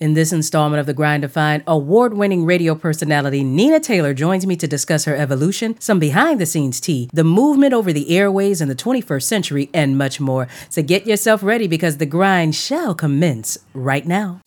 In this installment of The Grind Defined, award winning radio personality Nina Taylor joins me to discuss her evolution, some behind the scenes tea, the movement over the airways in the 21st century, and much more. So get yourself ready because the grind shall commence right now.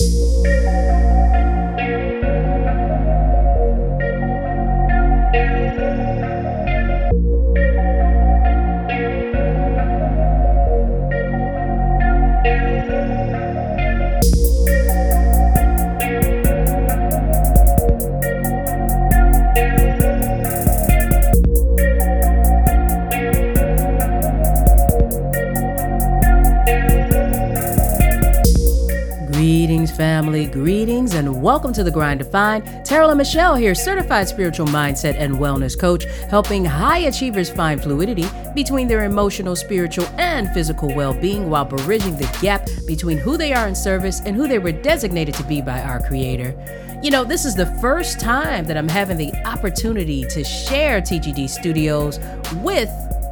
And welcome to the Grind Defined. Terrell Michelle here, certified spiritual mindset and wellness coach, helping high achievers find fluidity between their emotional, spiritual, and physical well being while bridging the gap between who they are in service and who they were designated to be by our Creator. You know, this is the first time that I'm having the opportunity to share TGD Studios with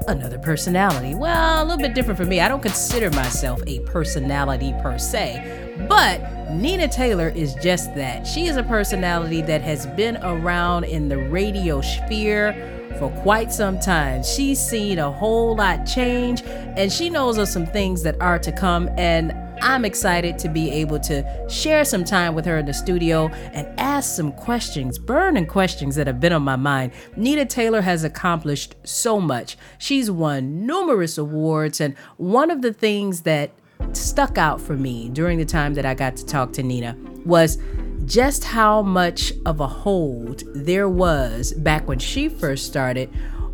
another personality. Well, a little bit different for me. I don't consider myself a personality per se, but Nina Taylor is just that. She is a personality that has been around in the radio sphere for quite some time. She's seen a whole lot change and she knows of some things that are to come. And I'm excited to be able to share some time with her in the studio and ask some questions, burning questions that have been on my mind. Nina Taylor has accomplished so much. She's won numerous awards, and one of the things that stuck out for me during the time that I got to talk to Nina was just how much of a hold there was back when she first started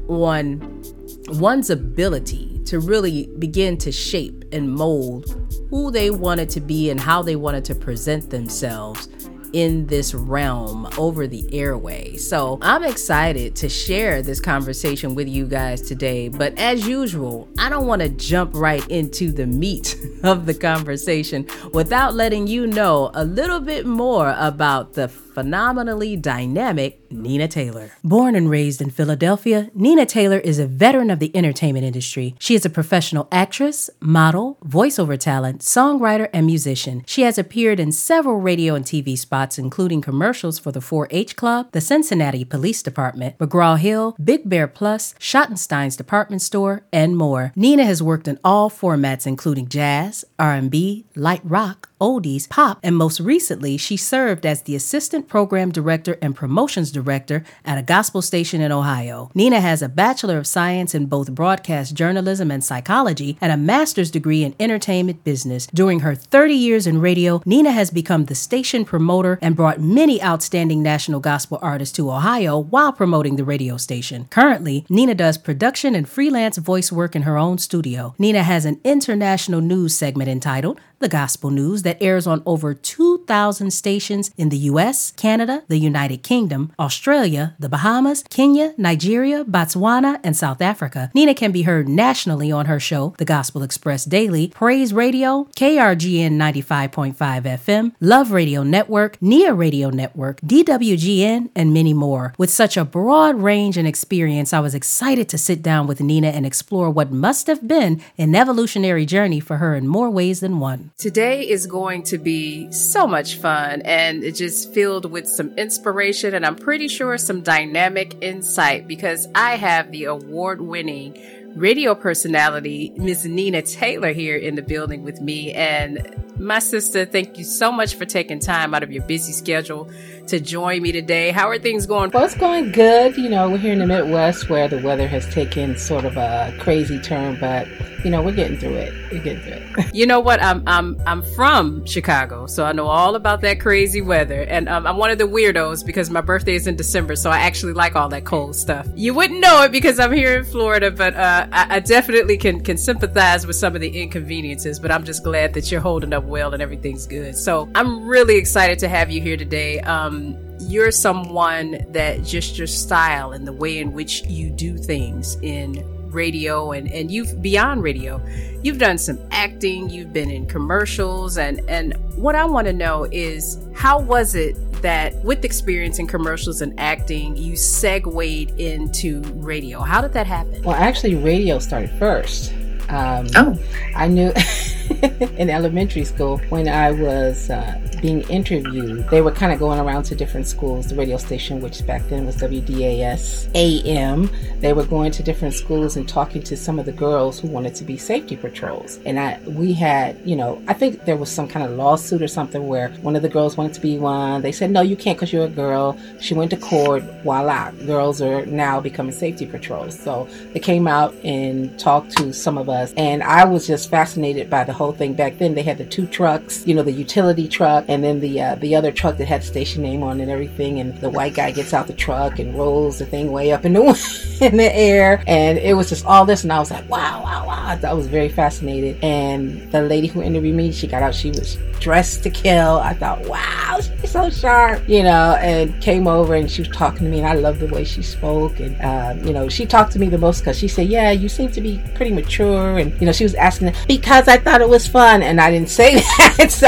on one's ability to really begin to shape and mold who they wanted to be and how they wanted to present themselves in this realm over the airway. So I'm excited to share this conversation with you guys today. But as usual, I don't want to jump right into the meat of the conversation without letting you know a little bit more about the phenomenally dynamic Nina Taylor. Born and raised in Philadelphia, Nina Taylor is a veteran of the entertainment industry. She is a professional actress, model, voiceover talent, songwriter, and musician. She has appeared in several radio and TV spots, including commercials for the 4 H Club, the Cincinnati Police Department, McGraw Hill, Big Bear Plus, Schottenstein's Department Store, and more. Nina has worked in all formats, including jazz, R&B, light rock, oldies, pop, and most recently, she served as the assistant program director and promotions director at a gospel station in Ohio. Nina has a Bachelor of Science in both broadcast journalism and psychology and a master's degree in entertainment business. During her 30 years in radio, Nina has become the station promoter and brought many outstanding national gospel artists to Ohio while promoting the radio station. Currently, Nina does production and freelance voice work in her own studio. Nina has an international news segment entitled the gospel news that airs on over 2,000 stations in the US, Canada, the United Kingdom, Australia, the Bahamas, Kenya, Nigeria, Botswana, and South Africa. Nina can be heard nationally on her show, The Gospel Express Daily, Praise Radio, KRGN 95.5 FM, Love Radio Network, Nia Radio Network, DWGN, and many more. With such a broad range and experience, I was excited to sit down with Nina and explore what must have been an evolutionary journey for her in more ways than one. Today is going to be so much fun and it's just filled with some inspiration and I'm pretty sure some dynamic insight because I have the award winning radio personality, Miss Nina Taylor, here in the building with me. And my sister, thank you so much for taking time out of your busy schedule to join me today. How are things going? Well, it's going good. You know, we're here in the Midwest where the weather has taken sort of a crazy turn, but you know, we're getting through it. We're getting through it. you know what? I'm I'm I'm from Chicago, so I know all about that crazy weather, and um, I'm one of the weirdos because my birthday is in December, so I actually like all that cold stuff. You wouldn't know it because I'm here in Florida, but uh, I, I definitely can can sympathize with some of the inconveniences. But I'm just glad that you're holding up well and everything's good. So I'm really excited to have you here today. Um, you're someone that just your style and the way in which you do things in radio and, and you've beyond radio. You've done some acting, you've been in commercials, and, and what I want to know is how was it that with experience in commercials and acting, you segued into radio? How did that happen? Well, actually, radio started first. Um, oh, I knew in elementary school when I was uh, being interviewed. They were kind of going around to different schools, the radio station, which back then was WDAS AM. They were going to different schools and talking to some of the girls who wanted to be safety patrols. And I, we had, you know, I think there was some kind of lawsuit or something where one of the girls wanted to be one. They said, no, you can't because you're a girl. She went to court. Voila, girls are now becoming safety patrols. So they came out and talked to some of us. And I was just fascinated by the whole thing. Back then, they had the two trucks, you know, the utility truck and then the uh, the other truck that had station name on and everything. And the white guy gets out the truck and rolls the thing way up in the in the air. And it was just all this. And I was like, wow, wow, wow. I was very fascinated. And the lady who interviewed me, she got out. She was dressed to kill. I thought, wow, she's so sharp, you know. And came over and she was talking to me, and I loved the way she spoke. And um, you know, she talked to me the most because she said, yeah, you seem to be pretty mature. And you know, she was asking because I thought it was fun, and I didn't say that. so,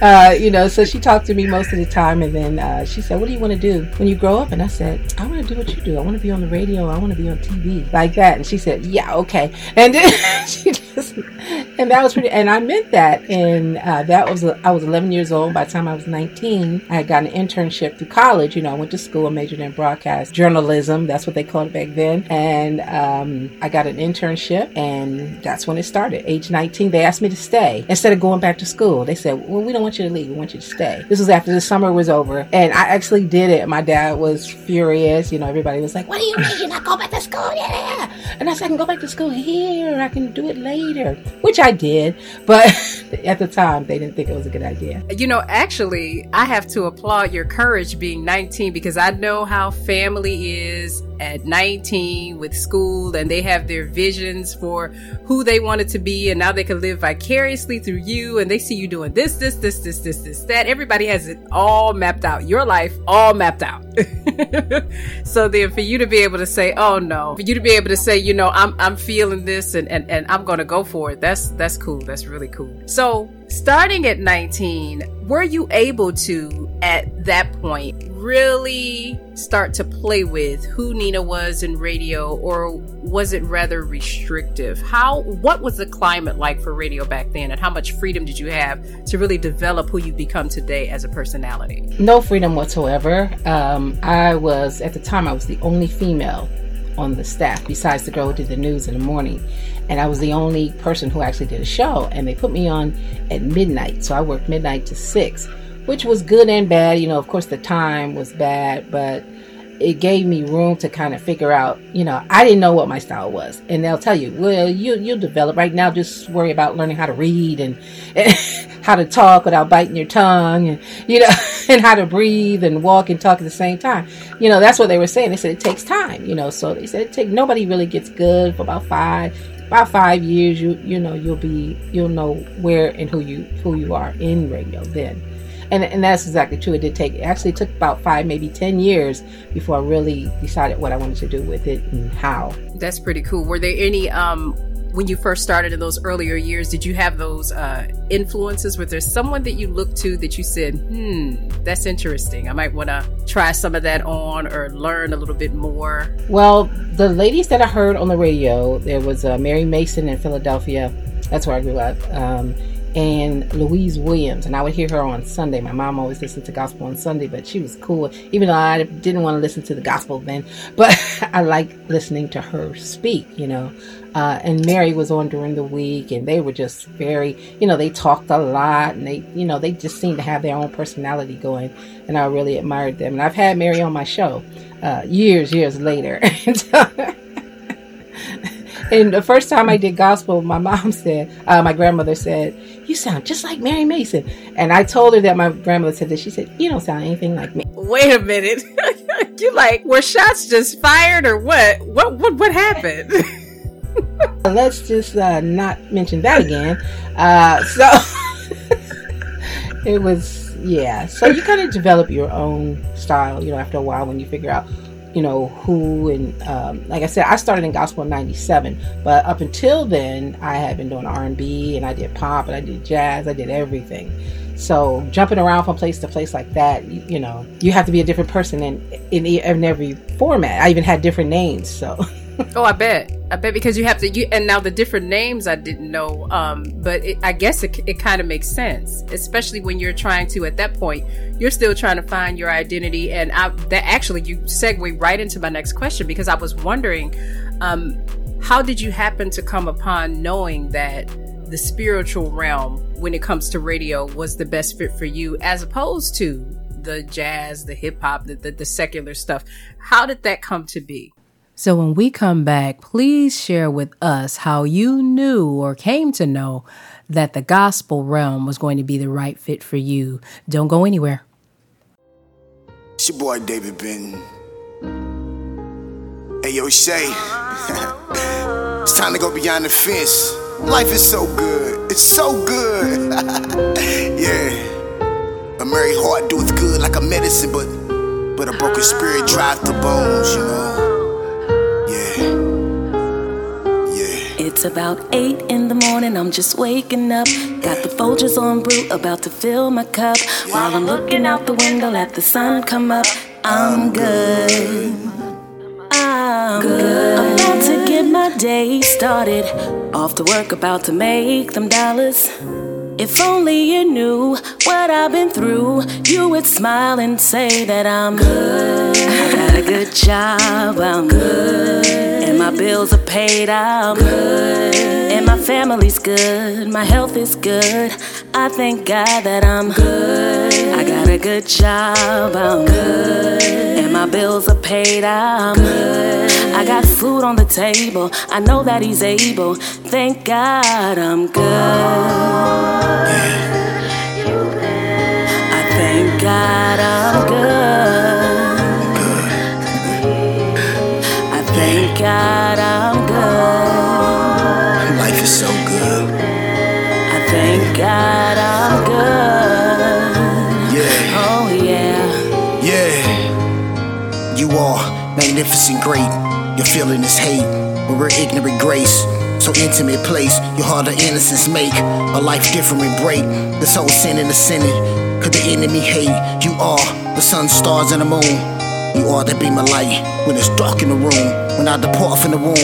uh, you know, so she talked to me most of the time. And then uh, she said, what do you want to do when you grow up? And I said, I want to do what you do. I want to be on the radio. I want to be on TV like that. And she said, yeah, okay. And then she just, and that was pretty, and I meant that. And uh, that was, I was 11 years old. By the time I was 19, I had gotten an internship through college. You know, I went to school, and majored in broadcast journalism. That's what they called it back then. And um, I got an internship, and that's when it started. Age 19, they asked me to stay instead of going back to school. They said, well, we don't want you to leave. We want you to stay. This was after the summer was over. And I actually did it. My dad was furious. You know, everybody was like, what do you mean you're not going back to school? Yeah. And I said, I can go back to school here. I can do it later, which I did. But at the time, they didn't think it was a good idea. You know, actually, I have to applaud your courage being 19 because I know how family is at 19 with school and they have their visions for who they wanted to be and now they can live vicariously through you and they see you doing this this this this this this that. Everybody has it all mapped out. Your life all mapped out. So then for you to be able to say oh no. For you to be able to say you know i'm i'm feeling this and and, and i'm gonna go for it that's that's cool. That's really cool. So starting at 19 were you able to at that point really start to play with who Nina was in radio or was it rather restrictive? How what was the climate like for radio back then and how much freedom did you have to really develop who you become today as a personality? No freedom whatsoever. Um, I was at the time I was the only female on the staff besides the girl who did the news in the morning and I was the only person who actually did a show and they put me on at midnight so I worked midnight to 6 which was good and bad. You know, of course, the time was bad, but it gave me room to kind of figure out, you know, I didn't know what my style was. And they'll tell you, well, you, you'll develop right now. Just worry about learning how to read and, and how to talk without biting your tongue and, you know, and how to breathe and walk and talk at the same time. You know, that's what they were saying. They said it takes time, you know, so they said it take, nobody really gets good for about five, about five years. You, you know, you'll be, you'll know where and who you, who you are in radio then and and that's exactly true. It did take actually took about five, maybe ten years before I really decided what I wanted to do with it and how. That's pretty cool. Were there any um when you first started in those earlier years, did you have those uh, influences? Was there someone that you looked to that you said, hmm, that's interesting. I might want to try some of that on or learn a little bit more? Well, the ladies that I heard on the radio, there was uh, Mary Mason in Philadelphia. That's where I grew up. Um, and Louise Williams, and I would hear her on Sunday. My mom always listened to gospel on Sunday, but she was cool, even though I didn't want to listen to the gospel then. But I like listening to her speak, you know. Uh, and Mary was on during the week, and they were just very, you know, they talked a lot, and they, you know, they just seemed to have their own personality going, and I really admired them. And I've had Mary on my show uh, years, years later. and the first time I did gospel, my mom said, uh, my grandmother said, "You sound just like Mary Mason." And I told her that my grandmother said that. She said, "You don't sound anything like me." Wait a minute, you like were shots just fired or what? What what what happened? Let's just uh, not mention that again. Uh, so it was yeah. So you kind of develop your own style, you know, after a while when you figure out you know who and um, like I said, I started in gospel in '97, but up until then, I had been doing R&B and I did pop and I did jazz, I did everything. So jumping around from place to place like that, you, you know, you have to be a different person in, in in every format. I even had different names, so. oh, I bet. I bet because you have to. You, and now the different names I didn't know. Um, but it, I guess it, it kind of makes sense, especially when you're trying to. At that point, you're still trying to find your identity. And I, that actually you segue right into my next question because I was wondering, um, how did you happen to come upon knowing that the spiritual realm, when it comes to radio, was the best fit for you, as opposed to the jazz, the hip hop, the, the, the secular stuff? How did that come to be? So, when we come back, please share with us how you knew or came to know that the gospel realm was going to be the right fit for you. Don't go anywhere. It's your boy David Ben. Hey yo, Shay. it's time to go beyond the fence. Life is so good. It's so good. yeah. A merry heart doeth good like a medicine, but but a broken spirit drives the bones, you know. It's about eight in the morning, I'm just waking up. Got the Folgers on brew, about to fill my cup. While I'm looking out the window, let the sun come up. I'm good. I'm good. About to get my day started. Off to work, about to make them dollars. If only you knew what I've been through, you would smile and say that I'm good. I got a good job, I'm good my bills are paid, I'm good. And my family's good, my health is good. I thank God that I'm good. I got a good job, I'm good. And my bills are paid, I'm good. I got food on the table, I know that He's able. Thank God I'm good. I thank God I'm good. God, I'm good. Life is so good. I thank God I'm good. Yeah. Oh, yeah. Yeah. You are magnificent, great. Your feeling is hate, but we're ignorant grace. So intimate place, your heart of innocence make a life different and break. This whole sin and the sinning, could the enemy hate? You are the sun, stars, and the moon. You are the beam of light when it's dark in the room. When I depart from the womb,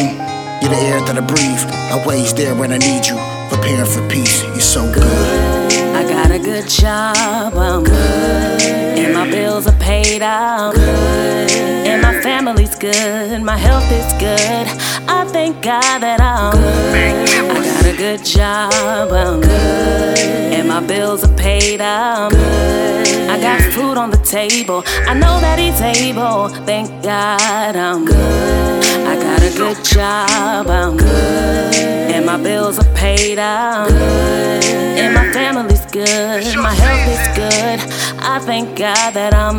you're the air that I breathe. I Always there when I need you. Preparing for peace, you're so good. I got a good job, I'm good. And my bills are paid, I'm good. And my family's good, my health is good. I thank God that I'm good. I got a good job, I'm good. And my bills are paid, I'm good. I got food on the table, I know that He's able. Thank God I'm good. I got a good job, I'm good. And my bills are paid, I'm good. And my family's good, my health is good. I thank God that I'm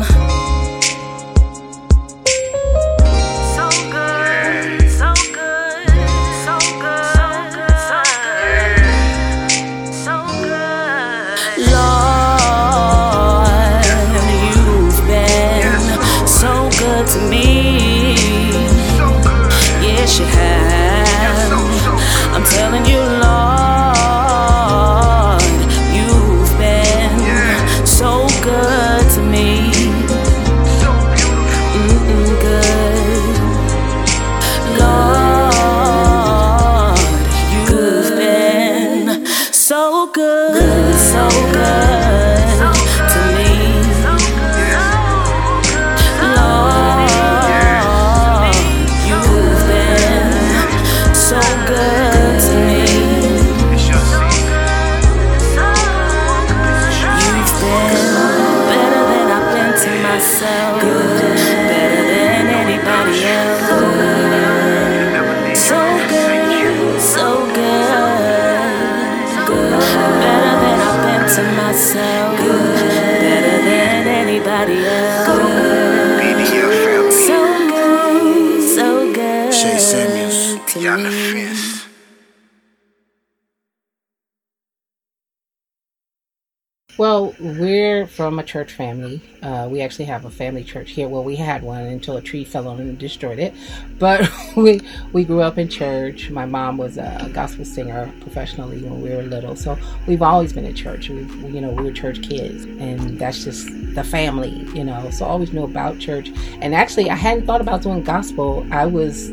from a church family. Uh, we actually have a family church here. Well, we had one until a tree fell on and destroyed it. But we we grew up in church. My mom was a gospel singer professionally when we were little, so we've always been in church. We, you know, we were church kids, and that's just the family, you know. So I always knew about church. And actually, I hadn't thought about doing gospel. I was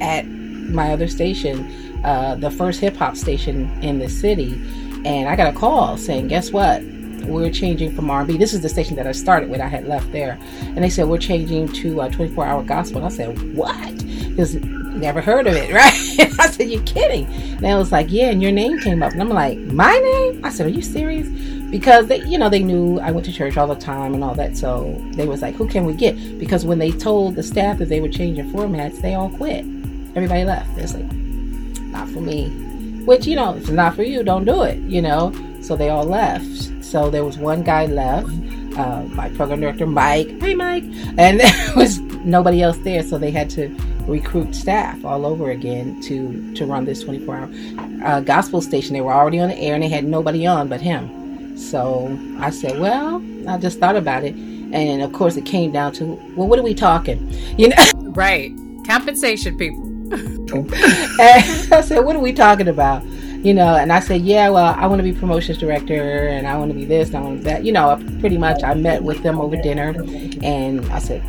at my other station, uh, the first hip hop station in the city, and I got a call saying, "Guess what? We're changing from R&B. This is the station that I started with. I had left there, and they said we're changing to a 24-hour gospel." And I said, "What?" Because never heard of it, right? I said, "You're kidding?" And they was like, "Yeah," and your name came up, and I'm like, "My name?" I said, "Are you serious?" Because they, you know, they knew I went to church all the time and all that, so they was like, "Who can we get?" Because when they told the staff that they were changing formats, they all quit. Everybody left. It's like, not for me. Which, you know, if it's not for you, don't do it, you know? So they all left. So there was one guy left, uh, my program director, Mike. Hey, Mike. And there was nobody else there. So they had to recruit staff all over again to, to run this 24 hour uh, gospel station. They were already on the air and they had nobody on but him. So I said, well, I just thought about it. And of course, it came down to, well, what are we talking? You know? Right. Compensation, people. I said, what are we talking about? You know, and I said, yeah, well, I want to be promotions director and I want to be this and I want that. You know, pretty much I met with them over dinner and I said,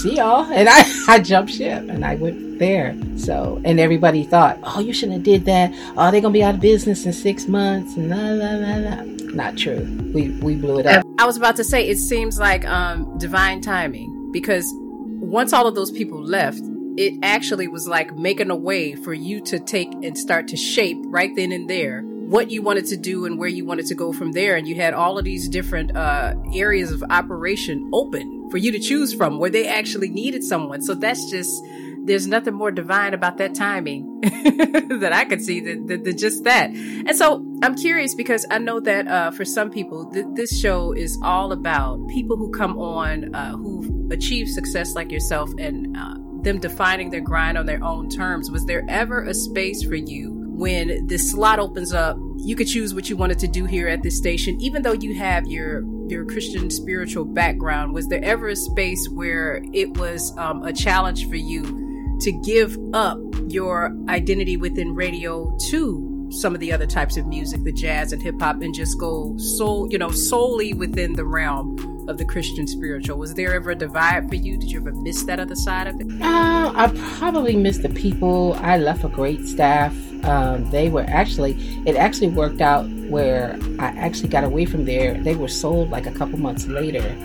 see y'all. And I, I jumped ship and I went there. So, and everybody thought, oh, you shouldn't have did that. Oh, they're going to be out of business in six months and la, la, la, la. Not true. We, we blew it up. I was about to say, it seems like um, divine timing because once all of those people left, it actually was like making a way for you to take and start to shape right then and there what you wanted to do and where you wanted to go from there. And you had all of these different uh, areas of operation open for you to choose from where they actually needed someone. So that's just, there's nothing more divine about that timing that I could see than, than, than, just that. And so I'm curious because I know that uh, for some people, th- this show is all about people who come on uh, who've achieved success like yourself and uh, them defining their grind on their own terms. Was there ever a space for you when this slot opens up? You could choose what you wanted to do here at this station, even though you have your your Christian spiritual background. Was there ever a space where it was um, a challenge for you to give up your identity within radio to some of the other types of music, the jazz and hip hop, and just go so you know solely within the realm of the Christian spiritual? Was there ever a divide for you? Did you ever miss that other side of it? Uh, I probably missed the people. I left a great staff. Um, they were actually, it actually worked out where I actually got away from there. They were sold like a couple months later,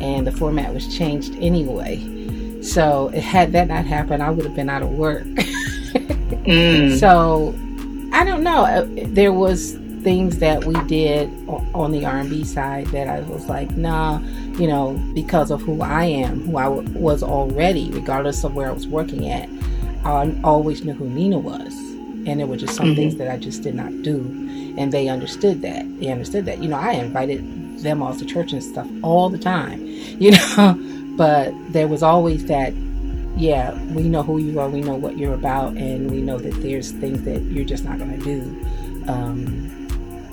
and the format was changed anyway. So, had that not happened, I would have been out of work. mm. So, I don't know. Uh, there was things that we did on the R&B side that I was like, nah, you know, because of who I am, who I w- was already, regardless of where I was working at, I always knew who Nina was. And there were just some mm-hmm. things that I just did not do. And they understood that. They understood that. You know, I invited them all to church and stuff all the time, you know, but there was always that yeah, we know who you are, we know what you're about, and we know that there's things that you're just not going to do. Um,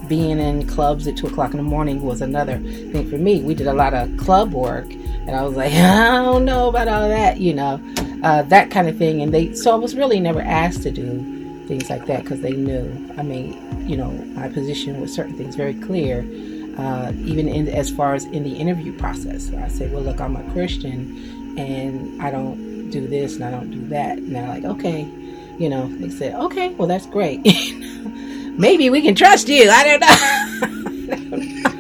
being in clubs at two o'clock in the morning was another thing for me. We did a lot of club work, and I was like, I don't know about all that, you know, uh, that kind of thing. And they, so I was really never asked to do things like that because they knew. I mean, you know, my position was certain things very clear. Uh, even in, as far as in the interview process, I said, "Well, look, I'm a Christian, and I don't do this and I don't do that." And they're like, "Okay," you know. They said, "Okay, well, that's great." maybe we can trust you. I don't know.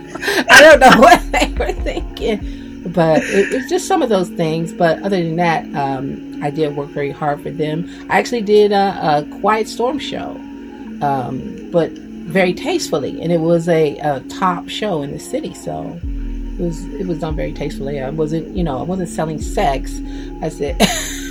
I don't know what they were thinking, but it, it's just some of those things. But other than that, um, I did work very hard for them. I actually did a, a Quiet Storm show, um, but very tastefully, and it was a, a top show in the city. So it was it was done very tastefully. I wasn't you know I wasn't selling sex. I said.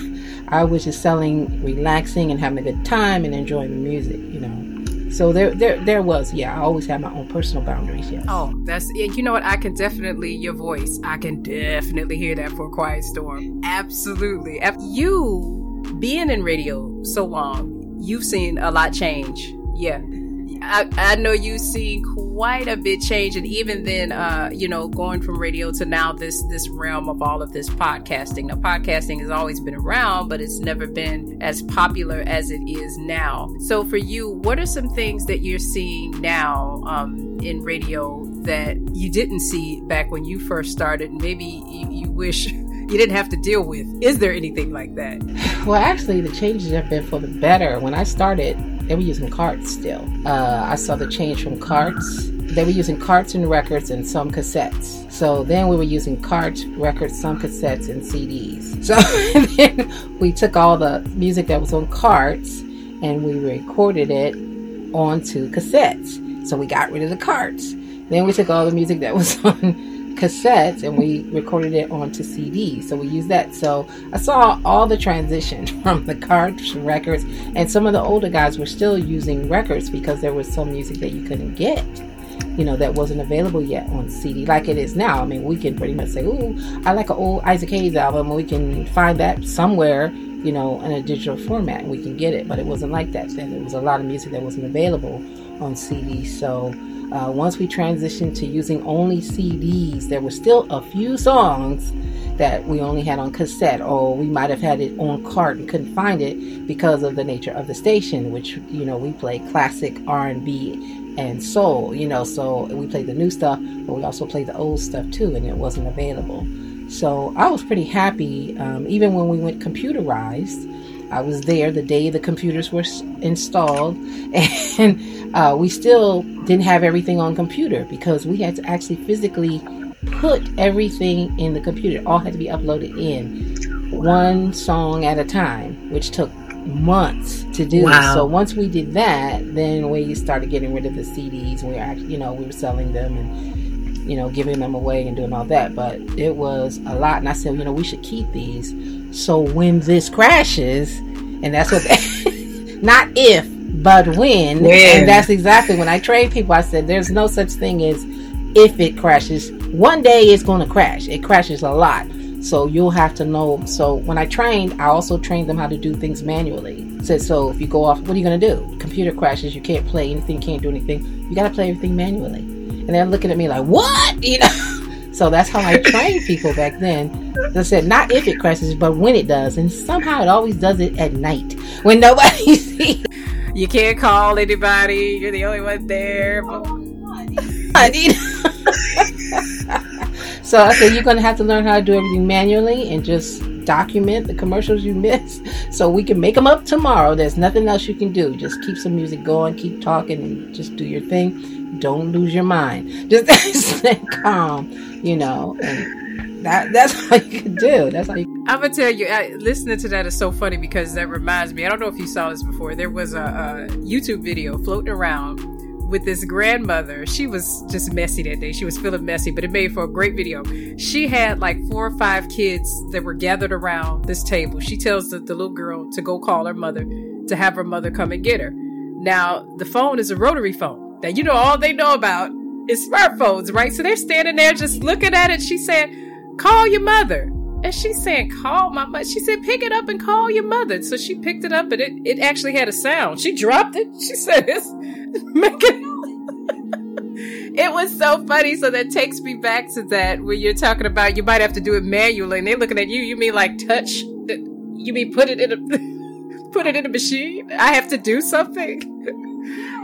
I was just selling, relaxing, and having a good time and enjoying the music, you know. So there, there, there was. Yeah, I always had my own personal boundaries. Yes. Oh, that's you know what? I can definitely your voice. I can definitely hear that for Quiet Storm. Absolutely. You being in radio so long, you've seen a lot change. Yeah, I, I know you've seen quite a bit change, and even then, uh, you know, going from radio to now this this realm of all of this podcasting. Now, podcasting has always been around, but it's never been as popular as it is now. So, for you, what are some things that you're seeing now um, in radio that you didn't see back when you first started? Maybe you, you wish you didn't have to deal with. Is there anything like that? Well, actually, the changes have been for the better. When I started, they were using carts still. Uh, I saw the change from carts. They were using carts and records and some cassettes. So then we were using carts, records, some cassettes, and CDs. So then we took all the music that was on carts and we recorded it onto cassettes. So we got rid of the carts. Then we took all the music that was on cassettes and we recorded it onto CD. So we used that. So I saw all the transition from the carts records, and some of the older guys were still using records because there was some music that you couldn't get. You know, that wasn't available yet on CD like it is now. I mean, we can pretty much say, Ooh, I like an old Isaac Hayes album. We can find that somewhere, you know, in a digital format and we can get it. But it wasn't like that then. There was a lot of music that wasn't available on CD. So uh, once we transitioned to using only CDs, there were still a few songs that we only had on cassette, or we might have had it on cart and couldn't find it because of the nature of the station, which you know we play classic R&B and soul. You know, so we played the new stuff, but we also played the old stuff too, and it wasn't available. So I was pretty happy, um, even when we went computerized. I was there the day the computers were installed, and uh, we still didn't have everything on computer because we had to actually physically put everything in the computer. It all had to be uploaded in one song at a time, which took months to do. Wow. So once we did that, then we started getting rid of the CDs. We were actually, you know, we were selling them and you know giving them away and doing all that. But it was a lot, and I said, you know, we should keep these. So when this crashes, and that's what, not if, but when. when. And that's exactly when I train people. I said, there's no such thing as if it crashes. One day it's going to crash. It crashes a lot. So you'll have to know. So when I trained, I also trained them how to do things manually. Said so if you go off, what are you going to do? Computer crashes. You can't play anything. Can't do anything. You got to play everything manually. And they're looking at me like, what? You know. So that's how I trained people back then. I said, not if it crashes, but when it does. And somehow it always does it at night when nobody sees. You can't call anybody. You're the only one there. Oh, I need. so I said, you're going to have to learn how to do everything manually and just document the commercials you miss so we can make them up tomorrow. There's nothing else you can do. Just keep some music going, keep talking, and just do your thing. Don't lose your mind. Just stay calm, you know. And that that's all you can do. That's all you. I'm gonna tell you. I, listening to that is so funny because that reminds me. I don't know if you saw this before. There was a, a YouTube video floating around with this grandmother. She was just messy that day. She was feeling messy, but it made for a great video. She had like four or five kids that were gathered around this table. She tells the, the little girl to go call her mother to have her mother come and get her. Now, the phone is a rotary phone. Now, you know, all they know about is smartphones, right? So they're standing there just looking at it. She said, call your mother. And she said, call my mother. She said, pick it up and call your mother. So she picked it up and it, it actually had a sound. She dropped it. She said, it's making. it was so funny. So that takes me back to that where you're talking about you might have to do it manually and they're looking at you. You mean like touch? You mean put it in a, put it in a machine? I have to do something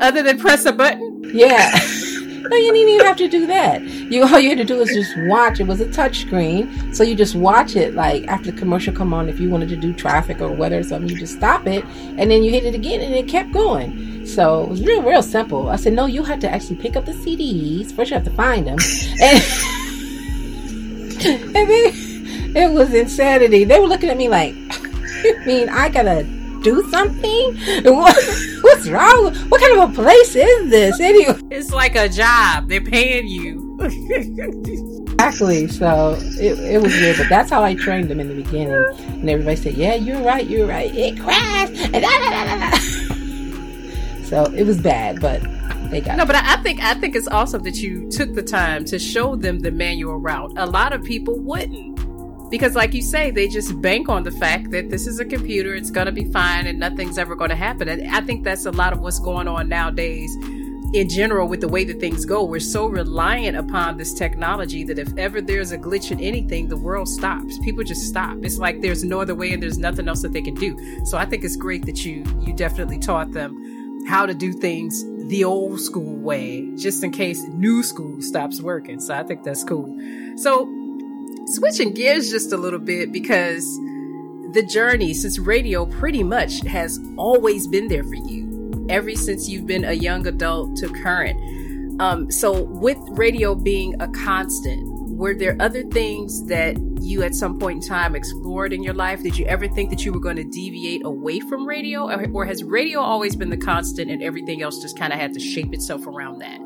other than press a button? Yeah. No, you didn't even have to do that. You all you had to do is just watch. It was a touch screen, so you just watch it. Like after the commercial come on, if you wanted to do traffic or weather or something, you just stop it, and then you hit it again, and it kept going. So it was real, real simple. I said, no, you have to actually pick up the CDs first. You have to find them, and, and then it was insanity. They were looking at me like, I mean I gotta do something? What, what's wrong? What kind of a place is this anyway? It's like a job. They're paying you. exactly. So it, it was weird, but that's how I trained them in the beginning. And everybody said, "Yeah, you're right. You're right. It crashed." Da, da, da. So it was bad, but they got no, it. but I think I think it's awesome that you took the time to show them the manual route. A lot of people wouldn't because like you say they just bank on the fact that this is a computer it's going to be fine and nothing's ever going to happen. And i think that's a lot of what's going on nowadays in general with the way that things go. We're so reliant upon this technology that if ever there's a glitch in anything the world stops. People just stop. It's like there's no other way and there's nothing else that they can do. So i think it's great that you you definitely taught them how to do things the old school way just in case new school stops working. So i think that's cool. So switching gears just a little bit because the journey since radio pretty much has always been there for you ever since you've been a young adult to current. Um, so, with radio being a constant, were there other things that you at some point in time explored in your life? Did you ever think that you were going to deviate away from radio? Or, has radio always been the constant and everything else just kind of had to shape itself around that?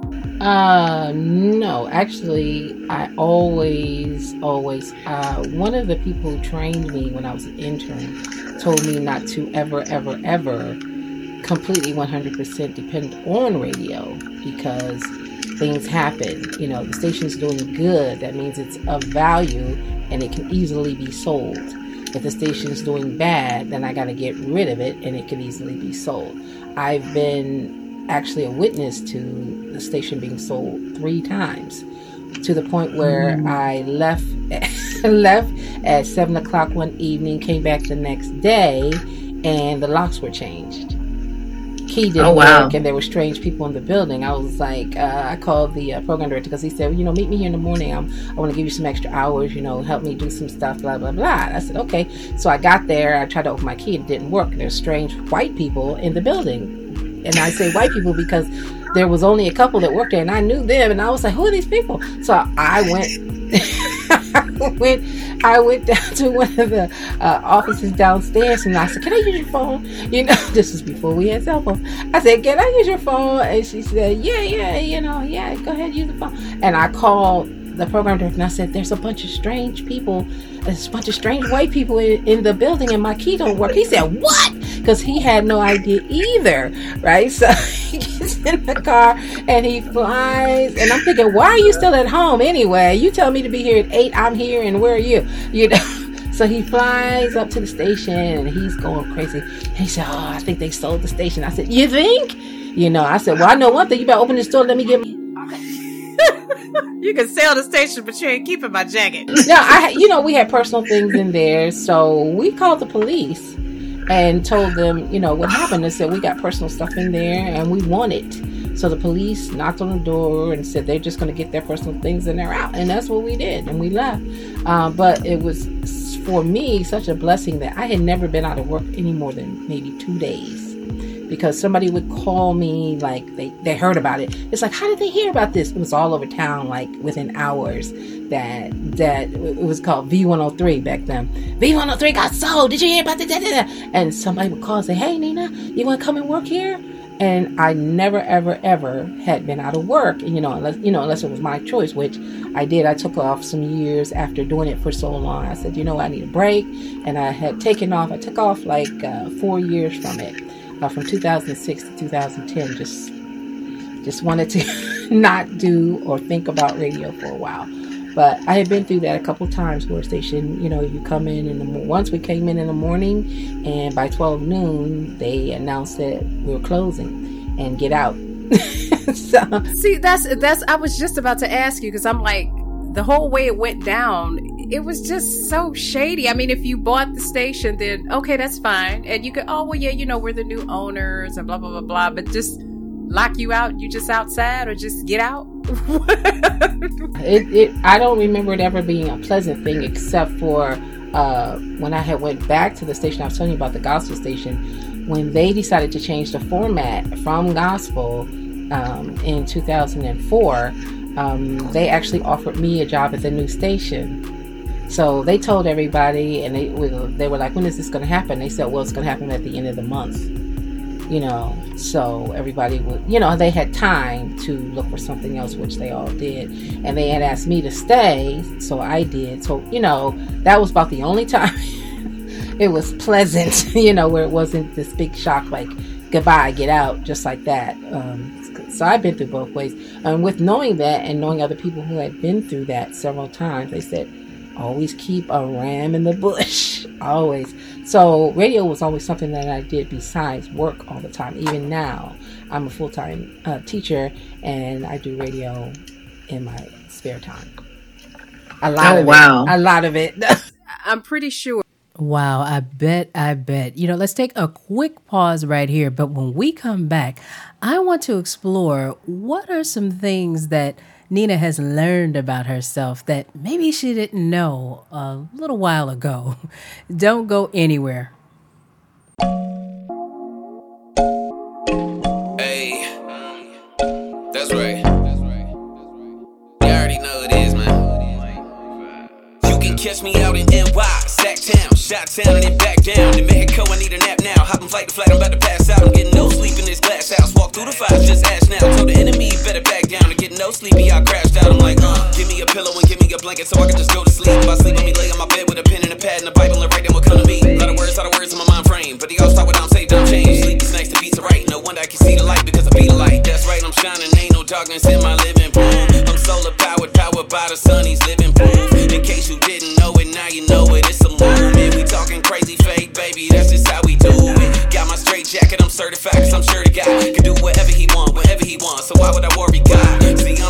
Uh, no, actually, I always, always, uh, one of the people who trained me when I was an intern told me not to ever, ever, ever completely 100% depend on radio because things happen. You know, the station's doing good, that means it's of value and it can easily be sold. If the station's doing bad, then I got to get rid of it and it can easily be sold. I've been actually a witness to the station being sold three times to the point where mm. I left left at seven o'clock one evening, came back the next day, and the locks were changed. Key didn't oh, wow. work, and there were strange people in the building. I was like, uh, I called the uh, program director because he said, well, you know, meet me here in the morning. I'm, I want to give you some extra hours. You know, help me do some stuff. Blah blah blah. I said, okay. So I got there. I tried to open my key. It didn't work. There's strange white people in the building and I say white people because there was only a couple that worked there, and I knew them, and I was like, "Who are these people?" So I went, went, I went down to one of the uh, offices downstairs, and I said, "Can I use your phone?" You know, this was before we had cell phones. I said, "Can I use your phone?" And she said, "Yeah, yeah, you know, yeah, go ahead, use the phone." And I called the program director and I said, "There's a bunch of strange people, there's a bunch of strange white people in, in the building, and my key don't work." He said, "What?" Because he had no idea either, right? So he gets in the car and he flies, and I'm thinking, "Why are you still at home anyway? You tell me to be here at eight. I'm here, and where are you?" You know. So he flies up to the station and he's going crazy. He said, "Oh, I think they sold the station." I said, "You think?" You know, I said, "Well, I know one thing. You better open the store. Let me get." you can sell the station, but you ain't keeping my jacket. no, I, you know, we had personal things in there, so we called the police and told them, you know, what happened. They said we got personal stuff in there and we want it. So the police knocked on the door and said they're just going to get their personal things and they're out. And that's what we did, and we left. Uh, but it was for me such a blessing that I had never been out of work any more than maybe two days because somebody would call me like they, they heard about it. It's like, how did they hear about this? It was all over town, like within hours. That that it was called V103 back then. V103 got sold. Did you hear about that? And somebody would call and say, Hey Nina, you want to come and work here? and I never ever ever had been out of work, you know, unless you know, unless it was my choice, which I did. I took off some years after doing it for so long. I said, you know, I need a break, and I had taken off. I took off like uh, four years from it, uh, from 2006 to 2010. Just just wanted to not do or think about radio for a while. But I had been through that a couple times where station, you know, you come in and once we came in in the morning, and by 12 noon they announced that we were closing and get out. so see, that's that's. I was just about to ask you because I'm like, the whole way it went down, it was just so shady. I mean, if you bought the station, then okay, that's fine. And you could, oh, well, yeah, you know, we're the new owners and blah, blah, blah, blah. But just lock you out, you just outside or just get out? it, it, I don't remember it ever being a pleasant thing except for uh, when I had went back to the station I was telling you about, the gospel station, when they decided to change the format from gospel um, in 2004 um, they actually offered me a job at the new station. So they told everybody, and they they were like, "When is this going to happen?" They said, "Well, it's going to happen at the end of the month." You know, so everybody would, you know, they had time to look for something else, which they all did, and they had asked me to stay, so I did. So you know, that was about the only time it was pleasant, you know, where it wasn't this big shock like goodbye, get out, just like that. Um, so I've been through both ways. And with knowing that and knowing other people who had been through that several times, they said, always keep a ram in the bush. always. So radio was always something that I did besides work all the time. Even now, I'm a full time uh, teacher and I do radio in my spare time. A lot oh, of wow. it. A lot of it. I'm pretty sure Wow, I bet, I bet. You know, let's take a quick pause right here. But when we come back, I want to explore what are some things that Nina has learned about herself that maybe she didn't know a little while ago. Don't go anywhere. Hey, that's right. You can catch me out in NY, Shot Town, and then back down. In Mexico, I need a nap now. Hopping flight to flight, I'm about to pass out. I'm getting no sleep in this glass house. Walk through the fire, just ash now. Told the enemy, better back down. I'm getting no sleepy, I crashed out. I'm like, uh, give me a pillow and give me a blanket so I can just go to sleep. If I sleep, let me lay on my bed with a pen and a pad and a Bible and write down what come to me. A lot of words, a lot of words in my mind frame. But they all start with I'm saved, I'm changed. Sleep is nice, to beats are right. No wonder I can see the light because I be the light. That's right, I'm shining. Ain't no darkness in my living room. I'm solar powered, powered by the sun. He's living proof. In case you didn't know it, now you know it. Baby. That's just how we do it. Got my straight jacket, I'm certified, cause I'm sure the guy can do whatever he want, whenever he wants. So why would I worry, God? See, I'm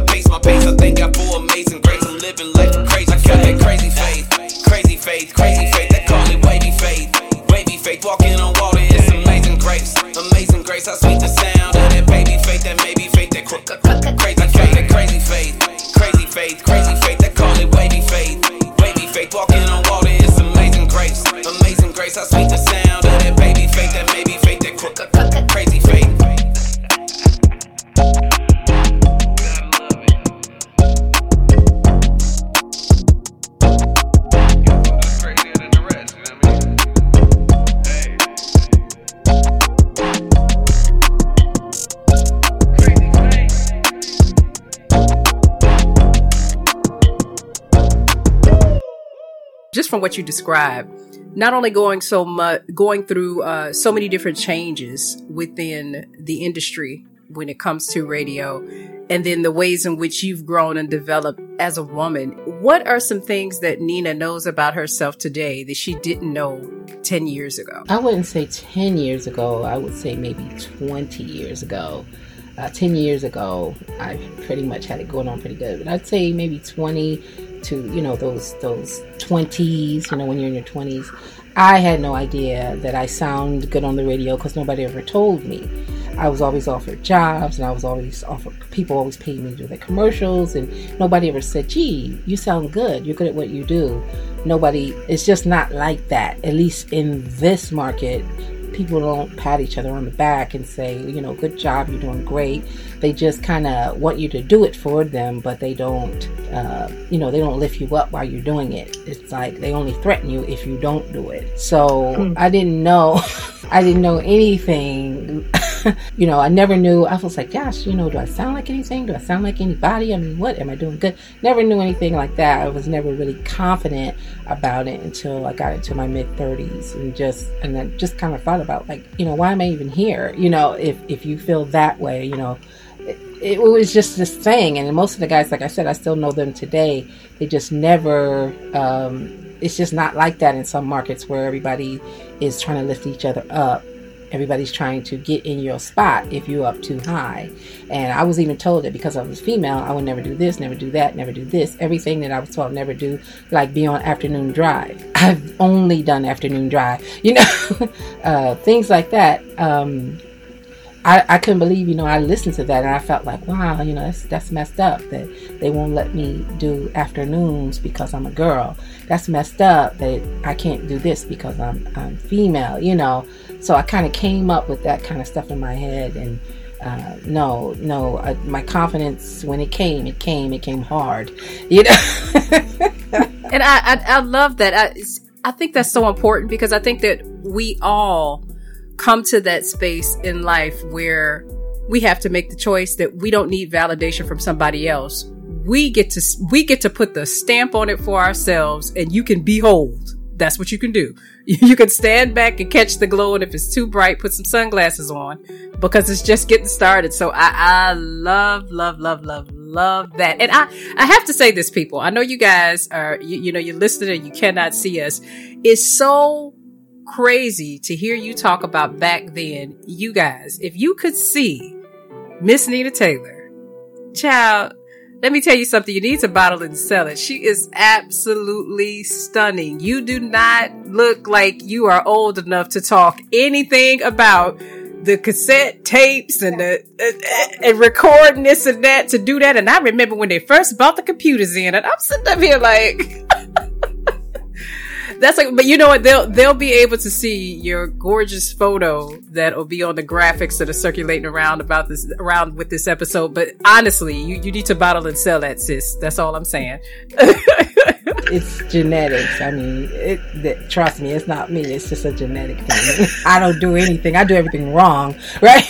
I pace my pace. I thank God for amazing what you described, not only going so much, going through uh, so many different changes within the industry when it comes to radio, and then the ways in which you've grown and developed as a woman. What are some things that Nina knows about herself today that she didn't know 10 years ago? I wouldn't say 10 years ago, I would say maybe 20 years ago. Uh, 10 years ago, I pretty much had it going on pretty good. But I'd say maybe 20 to, you know, those, those 20s, you know, when you're in your 20s. I had no idea that I sound good on the radio because nobody ever told me. I was always offered jobs and I was always offered, people always paid me to do the commercials and nobody ever said, gee, you sound good. You're good at what you do. Nobody, it's just not like that. At least in this market, people don't pat each other on the back and say, you know, good job, you're doing great. They just kind of want you to do it for them, but they don't, uh, you know, they don't lift you up while you're doing it. It's like they only threaten you if you don't do it. So I didn't know, I didn't know anything. you know, I never knew. I was like, gosh, you know, do I sound like anything? Do I sound like anybody? I mean, what am I doing good? Never knew anything like that. I was never really confident about it until I got into my mid 30s and just and then just kind of thought about like, you know, why am I even here? You know, if if you feel that way, you know, it, it was just this thing. And most of the guys, like I said, I still know them today. They just never. Um, it's just not like that in some markets where everybody is trying to lift each other up everybody's trying to get in your spot if you're up too high. And I was even told that because I was female, I would never do this, never do that, never do this. Everything that I was told never do, like be on afternoon drive. I've only done afternoon drive, you know, uh, things like that. Um, I, I couldn't believe, you know, I listened to that and I felt like, wow, you know, that's, that's messed up that they won't let me do afternoons because I'm a girl. That's messed up that I can't do this because I'm, I'm female, you know. So I kind of came up with that kind of stuff in my head and, uh, no, no, uh, my confidence when it came, it came, it came hard, you know. and I, I, I love that. I, I think that's so important because I think that we all come to that space in life where we have to make the choice that we don't need validation from somebody else. We get to we get to put the stamp on it for ourselves and you can behold. That's what you can do. You can stand back and catch the glow and if it's too bright, put some sunglasses on because it's just getting started. So I, I love, love, love, love, love that. And I, I have to say this, people. I know you guys are, you, you know, you're listening and you cannot see us. It's so crazy to hear you talk about back then. You guys, if you could see Miss Nina Taylor, child, let me tell you something. You need to bottle and sell it. She is absolutely stunning. You do not look like you are old enough to talk anything about the cassette tapes and the uh, and recording this and that to do that. And I remember when they first bought the computers in, and I'm sitting up here like. That's like, but you know what? They'll they'll be able to see your gorgeous photo that will be on the graphics that are circulating around about this around with this episode. But honestly, you, you need to bottle and sell that, sis. That's all I'm saying. it's genetics. I mean, it, trust me, it's not me. It's just a genetic thing. I don't do anything. I do everything wrong, right?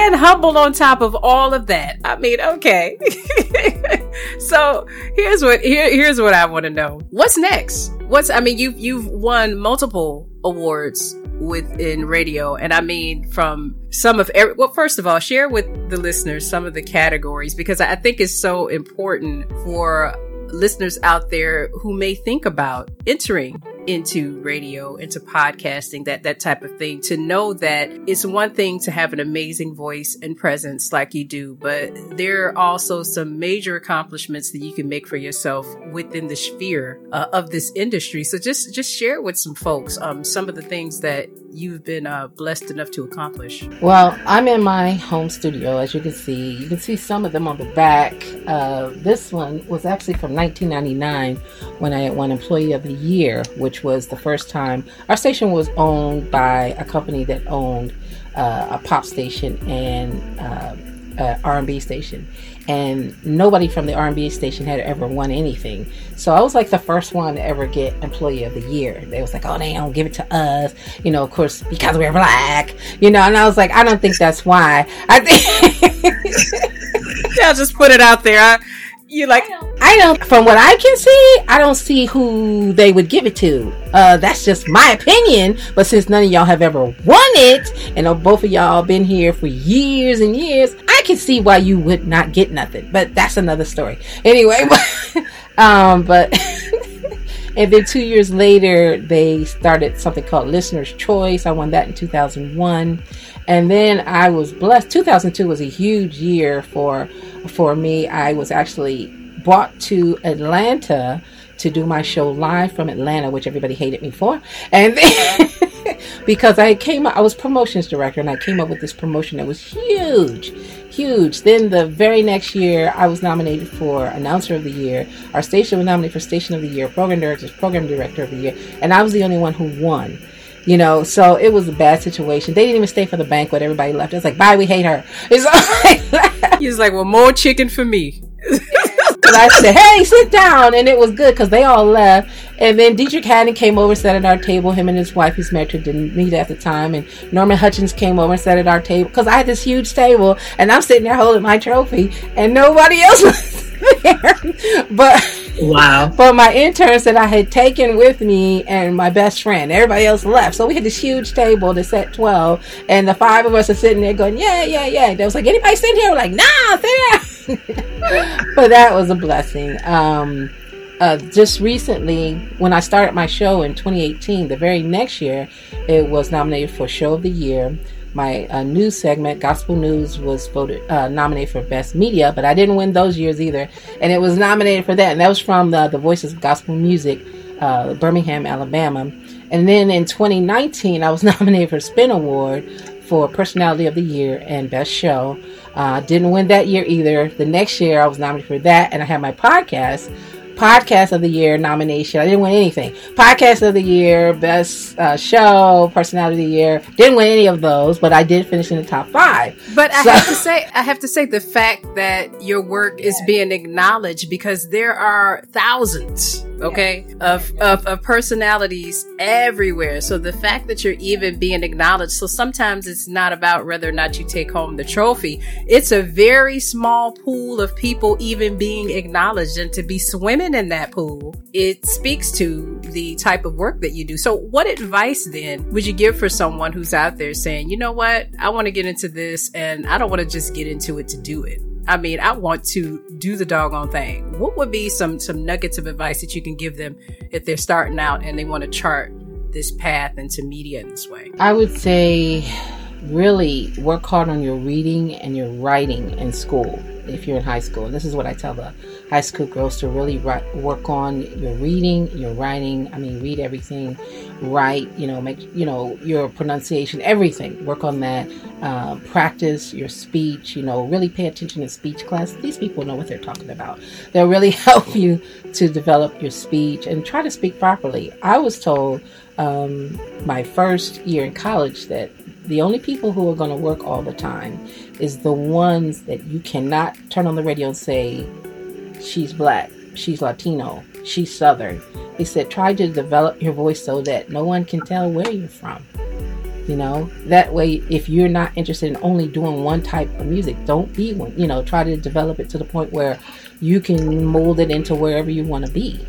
And humble on top of all of that. I mean, okay. so here's what here, here's what I want to know. What's next? What's I mean, you've you've won multiple awards within radio, and I mean from some of every. Well, first of all, share with the listeners some of the categories because I think it's so important for listeners out there who may think about entering into radio, into podcasting, that, that type of thing, to know that it's one thing to have an amazing voice and presence like you do, but there are also some major accomplishments that you can make for yourself within the sphere uh, of this industry. So just, just share with some folks, um, some of the things that you've been uh, blessed enough to accomplish. Well, I'm in my home studio, as you can see. You can see some of them on the back. Uh, this one was actually from 1999 when I had won Employee of the Year, which was the first time our station was owned by a company that owned uh, a pop station and uh, R&B station, and nobody from the R&B station had ever won anything. So I was like the first one to ever get Employee of the Year. They was like, "Oh, they don't give it to us," you know, of course because we're black, you know. And I was like, I don't think that's why. I think. yeah, just put it out there. I, you like I don't from what I can see, I don't see who they would give it to. Uh that's just my opinion, but since none of y'all have ever won it and both of y'all been here for years and years, I can see why you would not get nothing. But that's another story. Anyway, um but and then 2 years later they started something called Listener's Choice. I won that in 2001. And then I was blessed 2002 was a huge year for for me. I was actually brought to Atlanta to do my show live from Atlanta, which everybody hated me for. And because I came up, I was promotions director and I came up with this promotion that was huge, huge. Then the very next year, I was nominated for announcer of the year. Our station was nominated for station of the year, program director, program director of the year. And I was the only one who won. You know, so it was a bad situation. They didn't even stay for the banquet. Everybody left. It's like, bye, we hate her. It's He's like, well, more chicken for me. and I said, hey, sit down. And it was good because they all left. And then Deitrick Haddon came over, and sat at our table. Him and his wife, he's married to Damita at the time. And Norman Hutchins came over and sat at our table because I had this huge table and I'm sitting there holding my trophy and nobody else was there. but wow. But my interns that I had taken with me and my best friend, everybody else left. So we had this huge table to set 12 and the five of us are sitting there going, yeah, yeah, yeah. They was like, anybody sitting here? We're like, nah, sit down. but that was a blessing. Um, uh, just recently, when I started my show in 2018, the very next year, it was nominated for Show of the Year. My uh, news segment, Gospel News, was voted uh, nominated for Best Media, but I didn't win those years either, and it was nominated for that, and that was from the, the Voices of Gospel Music, uh, Birmingham, Alabama. And then in 2019, I was nominated for Spin Award for Personality of the Year and Best Show. Uh, didn't win that year either. The next year, I was nominated for that, and I had my podcast podcast of the year nomination. I didn't win anything. Podcast of the year, best uh, show, personality of the year. Didn't win any of those, but I did finish in the top five. But I have to say, I have to say the fact that your work is being acknowledged because there are thousands okay, of, of, of personalities everywhere. So the fact that you're even being acknowledged, so sometimes it's not about whether or not you take home the trophy. It's a very small pool of people even being acknowledged and to be swimming in that pool, it speaks to the type of work that you do. So what advice then would you give for someone who's out there saying, you know what, I want to get into this and I don't want to just get into it to do it. I mean, I want to do the doggone thing. What would be some some nuggets of advice that you can give them if they're starting out and they want to chart this path into media in this way? I would say really work hard on your reading and your writing in school if you're in high school. And this is what I tell the high school girls to really write, work on your reading, your writing. I mean, read everything, write, you know, make, you know, your pronunciation, everything. Work on that. Uh, practice your speech, you know, really pay attention to speech class. These people know what they're talking about. They'll really help you to develop your speech and try to speak properly. I was told um, my first year in college that the only people who are going to work all the time is the ones that you cannot turn on the radio and say, she's black, she's Latino, she's Southern. He said, try to develop your voice so that no one can tell where you're from. You know, that way, if you're not interested in only doing one type of music, don't be one. You know, try to develop it to the point where you can mold it into wherever you want to be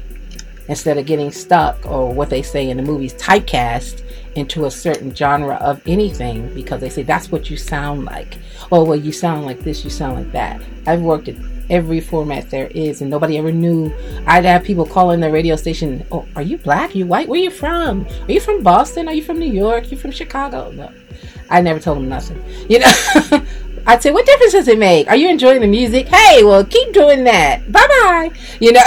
instead of getting stuck or what they say in the movies typecast into a certain genre of anything because they say that's what you sound like. Oh, well, you sound like this, you sound like that. I've worked at every format there is, and nobody ever knew. I'd have people calling the radio station, Oh, are you black? Are you white? Where are you from? Are you from Boston? Are you from New York? Are you from Chicago? No. I never told them nothing. You know, I'd say, what difference does it make? Are you enjoying the music? Hey, well, keep doing that. Bye bye. You know.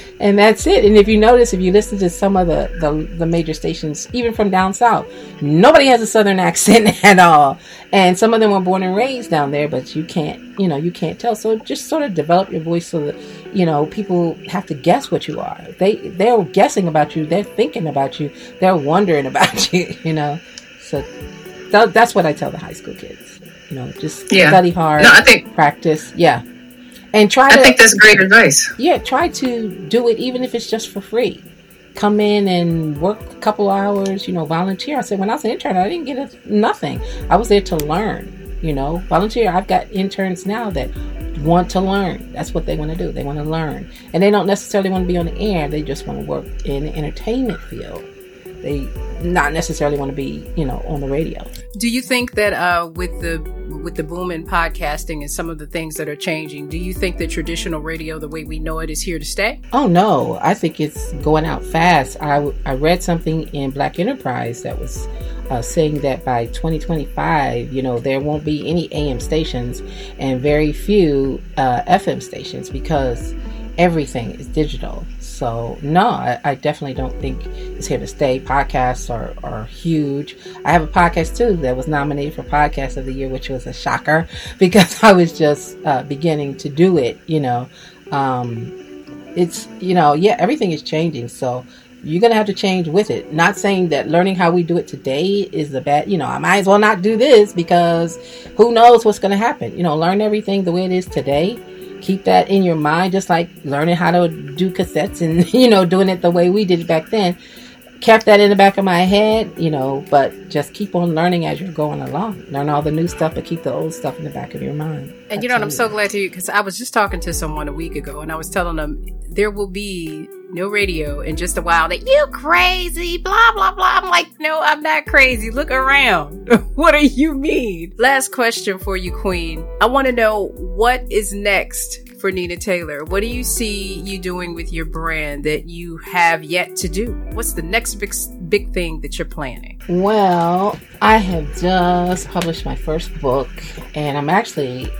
and that's it. And if you notice, if you listen to some of the, the, the major stations, even from down south, nobody has a southern accent at all. And some of them were born and raised down there, but you can't, you know, you can't tell. So just sort of develop your voice so that, you know, people have to guess what you are. They they're guessing about you. They're thinking about you. They're wondering about you. You know, so th- that's what I tell the high school kids. You know, just yeah. study hard. No, I think practice. Yeah and try. I to, think that's great advice. Yeah, try to do it even if it's just for free. Come in and work a couple hours. You know, volunteer. I said when I was an intern, I didn't get a, nothing. I was there to learn. You know, volunteer. I've got interns now that want to learn. That's what they want to do. They want to learn, and they don't necessarily want to be on the air. They just want to work in the entertainment field. They not necessarily want to be, you know, on the radio. Do you think that uh, with the with the boom in podcasting and some of the things that are changing, do you think that traditional radio, the way we know it, is here to stay? Oh no, I think it's going out fast. I I read something in Black Enterprise that was uh, saying that by 2025, you know, there won't be any AM stations and very few uh, FM stations because everything is digital. So no, I, I, definitely don't think it's here to stay. Podcasts are, are huge. I have a podcast too that was nominated for podcast of the year, which was a shocker because I was just uh, beginning to do it. You know, um, it's you know yeah everything is changing. So you're gonna have to change with it. Not saying that learning how we do it today is the bad. You know, I might as well not do this because who knows what's gonna happen. You know, learn everything the way it is today keep that in your mind, just like learning how to do cassettes and, you know, doing it the way we did it back then. Kept that in the back of my head, you know, but just keep on learning as you're going along. Learn all the new stuff, but keep the old stuff in the back of your mind. And you know what? I'm so glad to you because I was just talking to someone a week ago and I was telling them there will be no radio in just a while that you crazy, blah, blah, blah. I'm like, no, I'm not crazy. Look around. what do you mean? Last question for you, Queen. I want to know what is next for Nina Taylor? What do you see you doing with your brand that you have yet to do? What's the next big big thing that you're planning? Well, I have just published my first book, and I'm actually,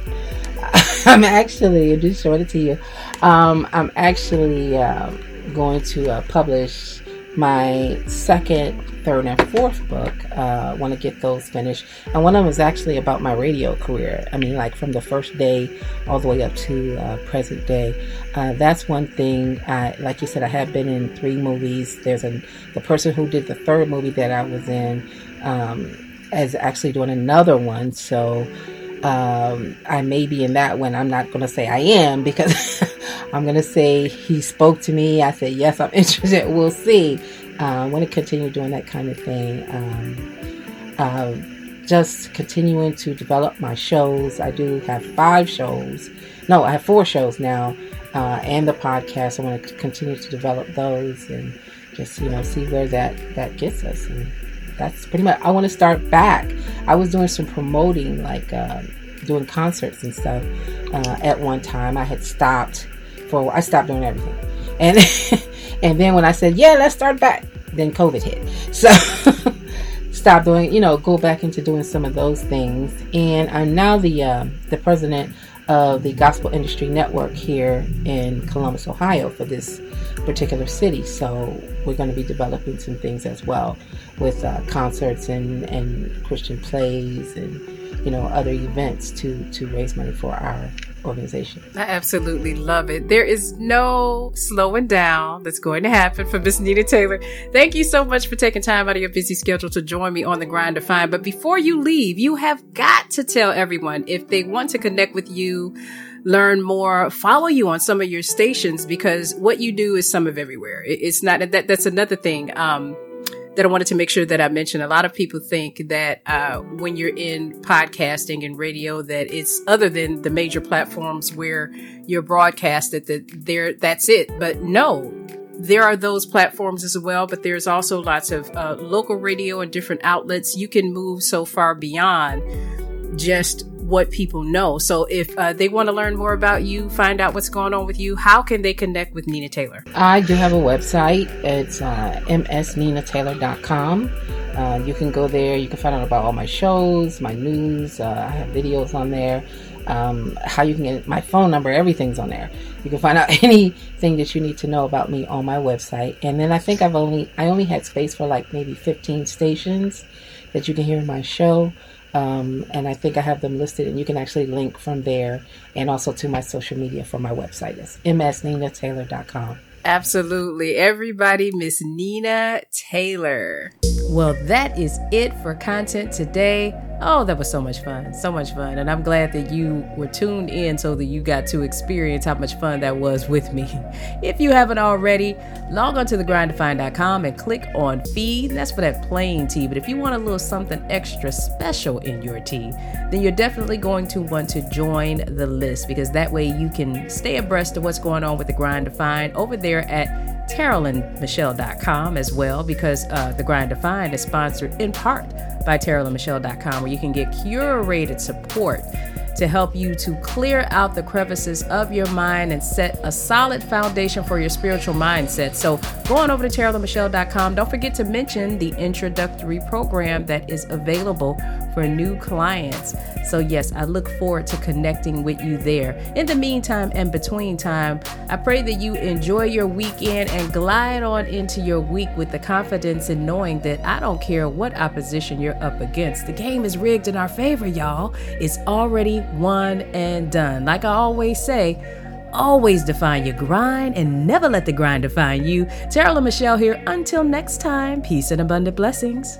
I'm actually, I'll just show it to you. Um, I'm actually uh, going to uh, publish my second, third, and fourth book. Uh, Want to get those finished, and one of them is actually about my radio career. I mean, like from the first day all the way up to uh, present day. Uh, that's one thing. I, like you said, I have been in three movies. There's a the person who did the third movie that I was in um, is actually doing another one. So um, I may be in that one. I'm not going to say I am because I'm going to say he spoke to me. I said, yes, I'm interested. We'll see. Uh, I want to continue doing that kind of thing. Um, uh, just continuing to develop my shows. I do have five shows. No, I have four shows now, uh, and the podcast. I want to continue to develop those and just you know see where that that gets us. And that's pretty much. I want to start back. I was doing some promoting, like uh, doing concerts and stuff. Uh, at one time, I had stopped for. I stopped doing everything, and and then when I said, "Yeah, let's start back," then COVID hit. So. stop doing, you know, go back into doing some of those things. And I'm now the uh, the president of the Gospel Industry Network here in Columbus, Ohio, for this particular city. So we're going to be developing some things as well with uh, concerts and, and Christian plays and you know other events to to raise money for our organization. I absolutely love it. There is no slowing down that's going to happen for Miss Nina Taylor. Thank you so much for taking time out of your busy schedule to join me on the Grind Defined. But before you leave, you have got to tell everyone if they want to connect with you learn more, follow you on some of your stations because what you do is some of everywhere. It's not that that's another thing. Um, that I wanted to make sure that I mentioned. A lot of people think that uh, when you're in podcasting and radio, that it's other than the major platforms where you're broadcasted that there that's it. But no, there are those platforms as well. But there's also lots of uh, local radio and different outlets. You can move so far beyond just what people know. So if uh, they want to learn more about you, find out what's going on with you, how can they connect with Nina Taylor? I do have a website. It's uh, msninataylor.com. Uh, you can go there. You can find out about all my shows, my news. Uh, I have videos on there. Um, how you can get my phone number, everything's on there. You can find out anything that you need to know about me on my website. And then I think I've only I only had space for like maybe 15 stations that you can hear my show. Um, and I think I have them listed, and you can actually link from there and also to my social media for my website. It's msninataylor.com. Absolutely. Everybody, Miss Nina Taylor. Well, that is it for content today. Oh, that was so much fun. So much fun. And I'm glad that you were tuned in so that you got to experience how much fun that was with me. If you haven't already, log on to thegrinddefined.com and click on feed. That's for that plain tea. But if you want a little something extra special in your tea, then you're definitely going to want to join the list because that way you can stay abreast of what's going on with the Grind Defined over there at TerrellandMichelle.com as well, because uh, The Grind Defined is sponsored in part by TerrellandMichelle.com, where you can get curated support to help you to clear out the crevices of your mind and set a solid foundation for your spiritual mindset. So go on over to TerrellandMichelle.com. Don't forget to mention the introductory program that is available for new clients. So, yes, I look forward to connecting with you there. In the meantime and between time, I pray that you enjoy your weekend and glide on into your week with the confidence in knowing that I don't care what opposition you're up against. The game is rigged in our favor, y'all. It's already one and done. Like I always say, always define your grind and never let the grind define you. And Michelle here. Until next time, peace and abundant blessings.